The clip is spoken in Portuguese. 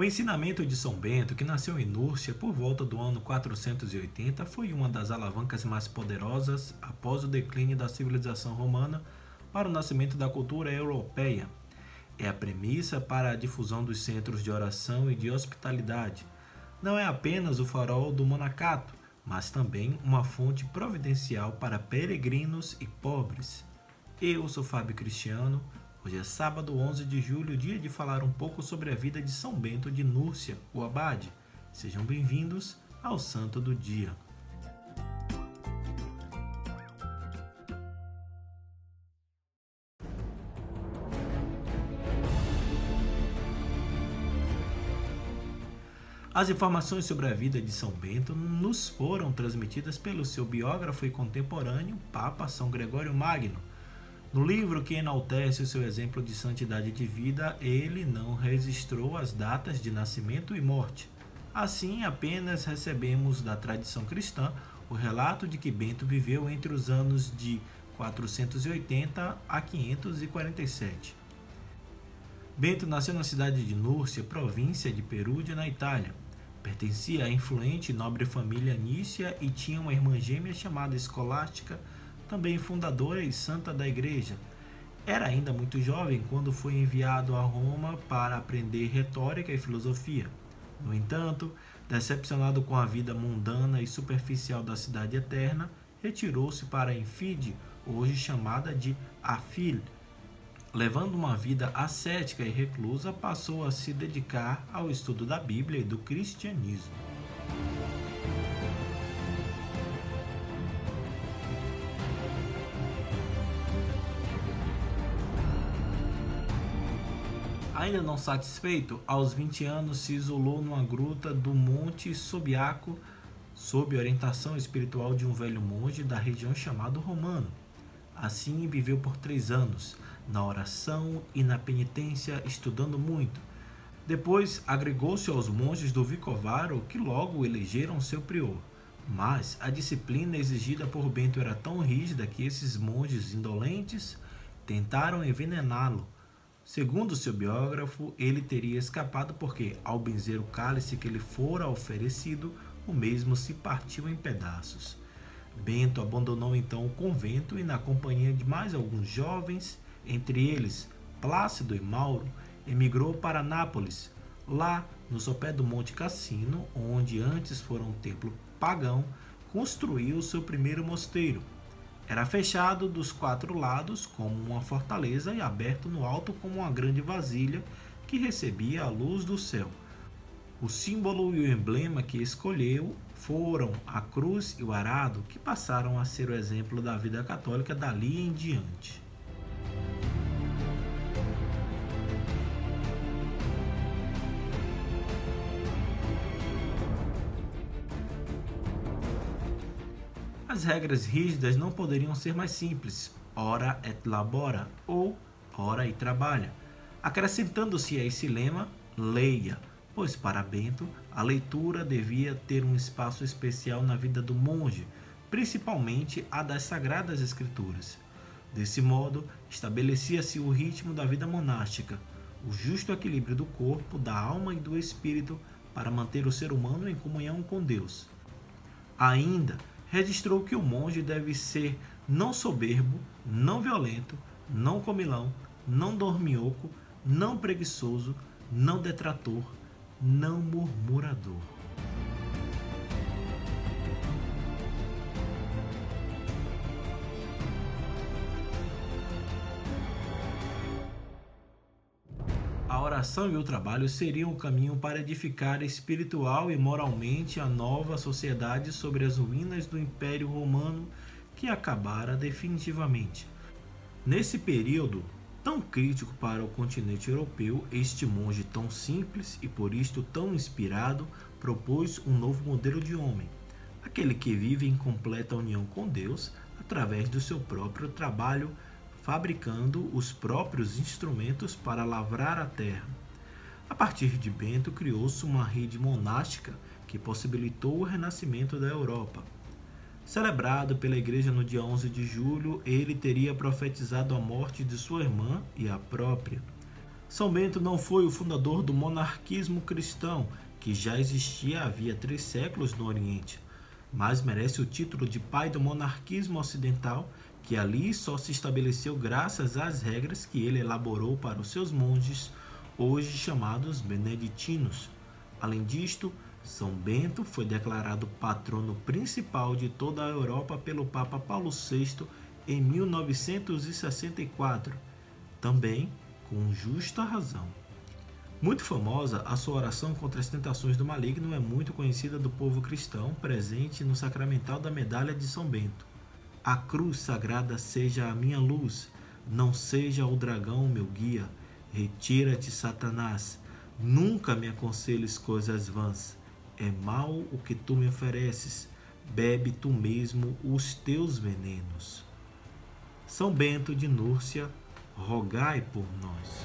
O ensinamento de São Bento, que nasceu em Núrcia por volta do ano 480, foi uma das alavancas mais poderosas após o declínio da civilização romana para o nascimento da cultura europeia. É a premissa para a difusão dos centros de oração e de hospitalidade. Não é apenas o farol do monacato, mas também uma fonte providencial para peregrinos e pobres. Eu sou Fábio Cristiano. Hoje é sábado 11 de julho, dia de falar um pouco sobre a vida de São Bento de Núrcia, o Abade. Sejam bem-vindos ao Santo do Dia. As informações sobre a vida de São Bento nos foram transmitidas pelo seu biógrafo e contemporâneo, Papa São Gregório Magno. No livro que enaltece o seu exemplo de santidade de vida, ele não registrou as datas de nascimento e morte. Assim, apenas recebemos da tradição cristã o relato de que Bento viveu entre os anos de 480 a 547. Bento nasceu na cidade de Núrcia, província de Perúdia, na Itália. Pertencia à influente e nobre família Nícia e tinha uma irmã gêmea chamada Escolástica, também fundadora e santa da igreja. Era ainda muito jovem quando foi enviado a Roma para aprender retórica e filosofia. No entanto, decepcionado com a vida mundana e superficial da cidade eterna, retirou-se para Enfide, hoje chamada de Afil, levando uma vida ascética e reclusa, passou a se dedicar ao estudo da Bíblia e do cristianismo. Ainda não satisfeito, aos 20 anos se isolou numa gruta do Monte Sobiaco, sob orientação espiritual de um velho monge da região chamado Romano. Assim viveu por três anos, na oração e na penitência, estudando muito. Depois agregou-se aos monges do Vicovaro, que logo elegeram seu prior. Mas a disciplina exigida por Bento era tão rígida que esses monges indolentes tentaram envenená-lo. Segundo seu biógrafo, ele teria escapado porque, ao benzer o cálice que lhe fora oferecido, o mesmo se partiu em pedaços. Bento abandonou então o convento e, na companhia de mais alguns jovens, entre eles Plácido e Mauro, emigrou para Nápoles. Lá, no sopé do Monte Cassino, onde antes fora um templo pagão, construiu seu primeiro mosteiro. Era fechado dos quatro lados como uma fortaleza e aberto no alto como uma grande vasilha que recebia a luz do céu. O símbolo e o emblema que escolheu foram a cruz e o arado, que passaram a ser o exemplo da vida católica dali em diante. As regras rígidas não poderiam ser mais simples, ora et labora, ou ora e trabalha, acrescentando-se a esse lema, leia, pois para Bento a leitura devia ter um espaço especial na vida do monge, principalmente a das Sagradas Escrituras. Desse modo, estabelecia-se o ritmo da vida monástica, o justo equilíbrio do corpo, da alma e do espírito para manter o ser humano em comunhão com Deus. Ainda registrou que o monge deve ser não soberbo, não violento, não comilão, não dorminhoco, não preguiçoso, não detrator, não murmurador. Oração e o trabalho seriam o caminho para edificar espiritual e moralmente a nova sociedade sobre as ruínas do Império Romano que acabara definitivamente. Nesse período, tão crítico para o continente europeu, este monge tão simples e por isto tão inspirado propôs um novo modelo de homem, aquele que vive em completa união com Deus através do seu próprio trabalho, fabricando os próprios instrumentos para lavrar a terra. A partir de Bento criou-se uma rede monástica que possibilitou o renascimento da Europa. Celebrado pela igreja no dia 11 de julho, ele teria profetizado a morte de sua irmã e a própria. São Bento não foi o fundador do monarquismo cristão, que já existia havia três séculos no Oriente, mas merece o título de pai do monarquismo ocidental, que ali só se estabeleceu graças às regras que ele elaborou para os seus monges, hoje chamados beneditinos. Além disto, São Bento foi declarado patrono principal de toda a Europa pelo Papa Paulo VI em 1964, também com justa razão. Muito famosa, a sua oração contra as tentações do maligno é muito conhecida do povo cristão, presente no sacramental da medalha de São Bento. A cruz sagrada seja a minha luz, não seja o dragão meu guia. Retira-te, Satanás. Nunca me aconselhes coisas vãs. É mal o que tu me ofereces. Bebe tu mesmo os teus venenos. São Bento de Núrcia, rogai por nós.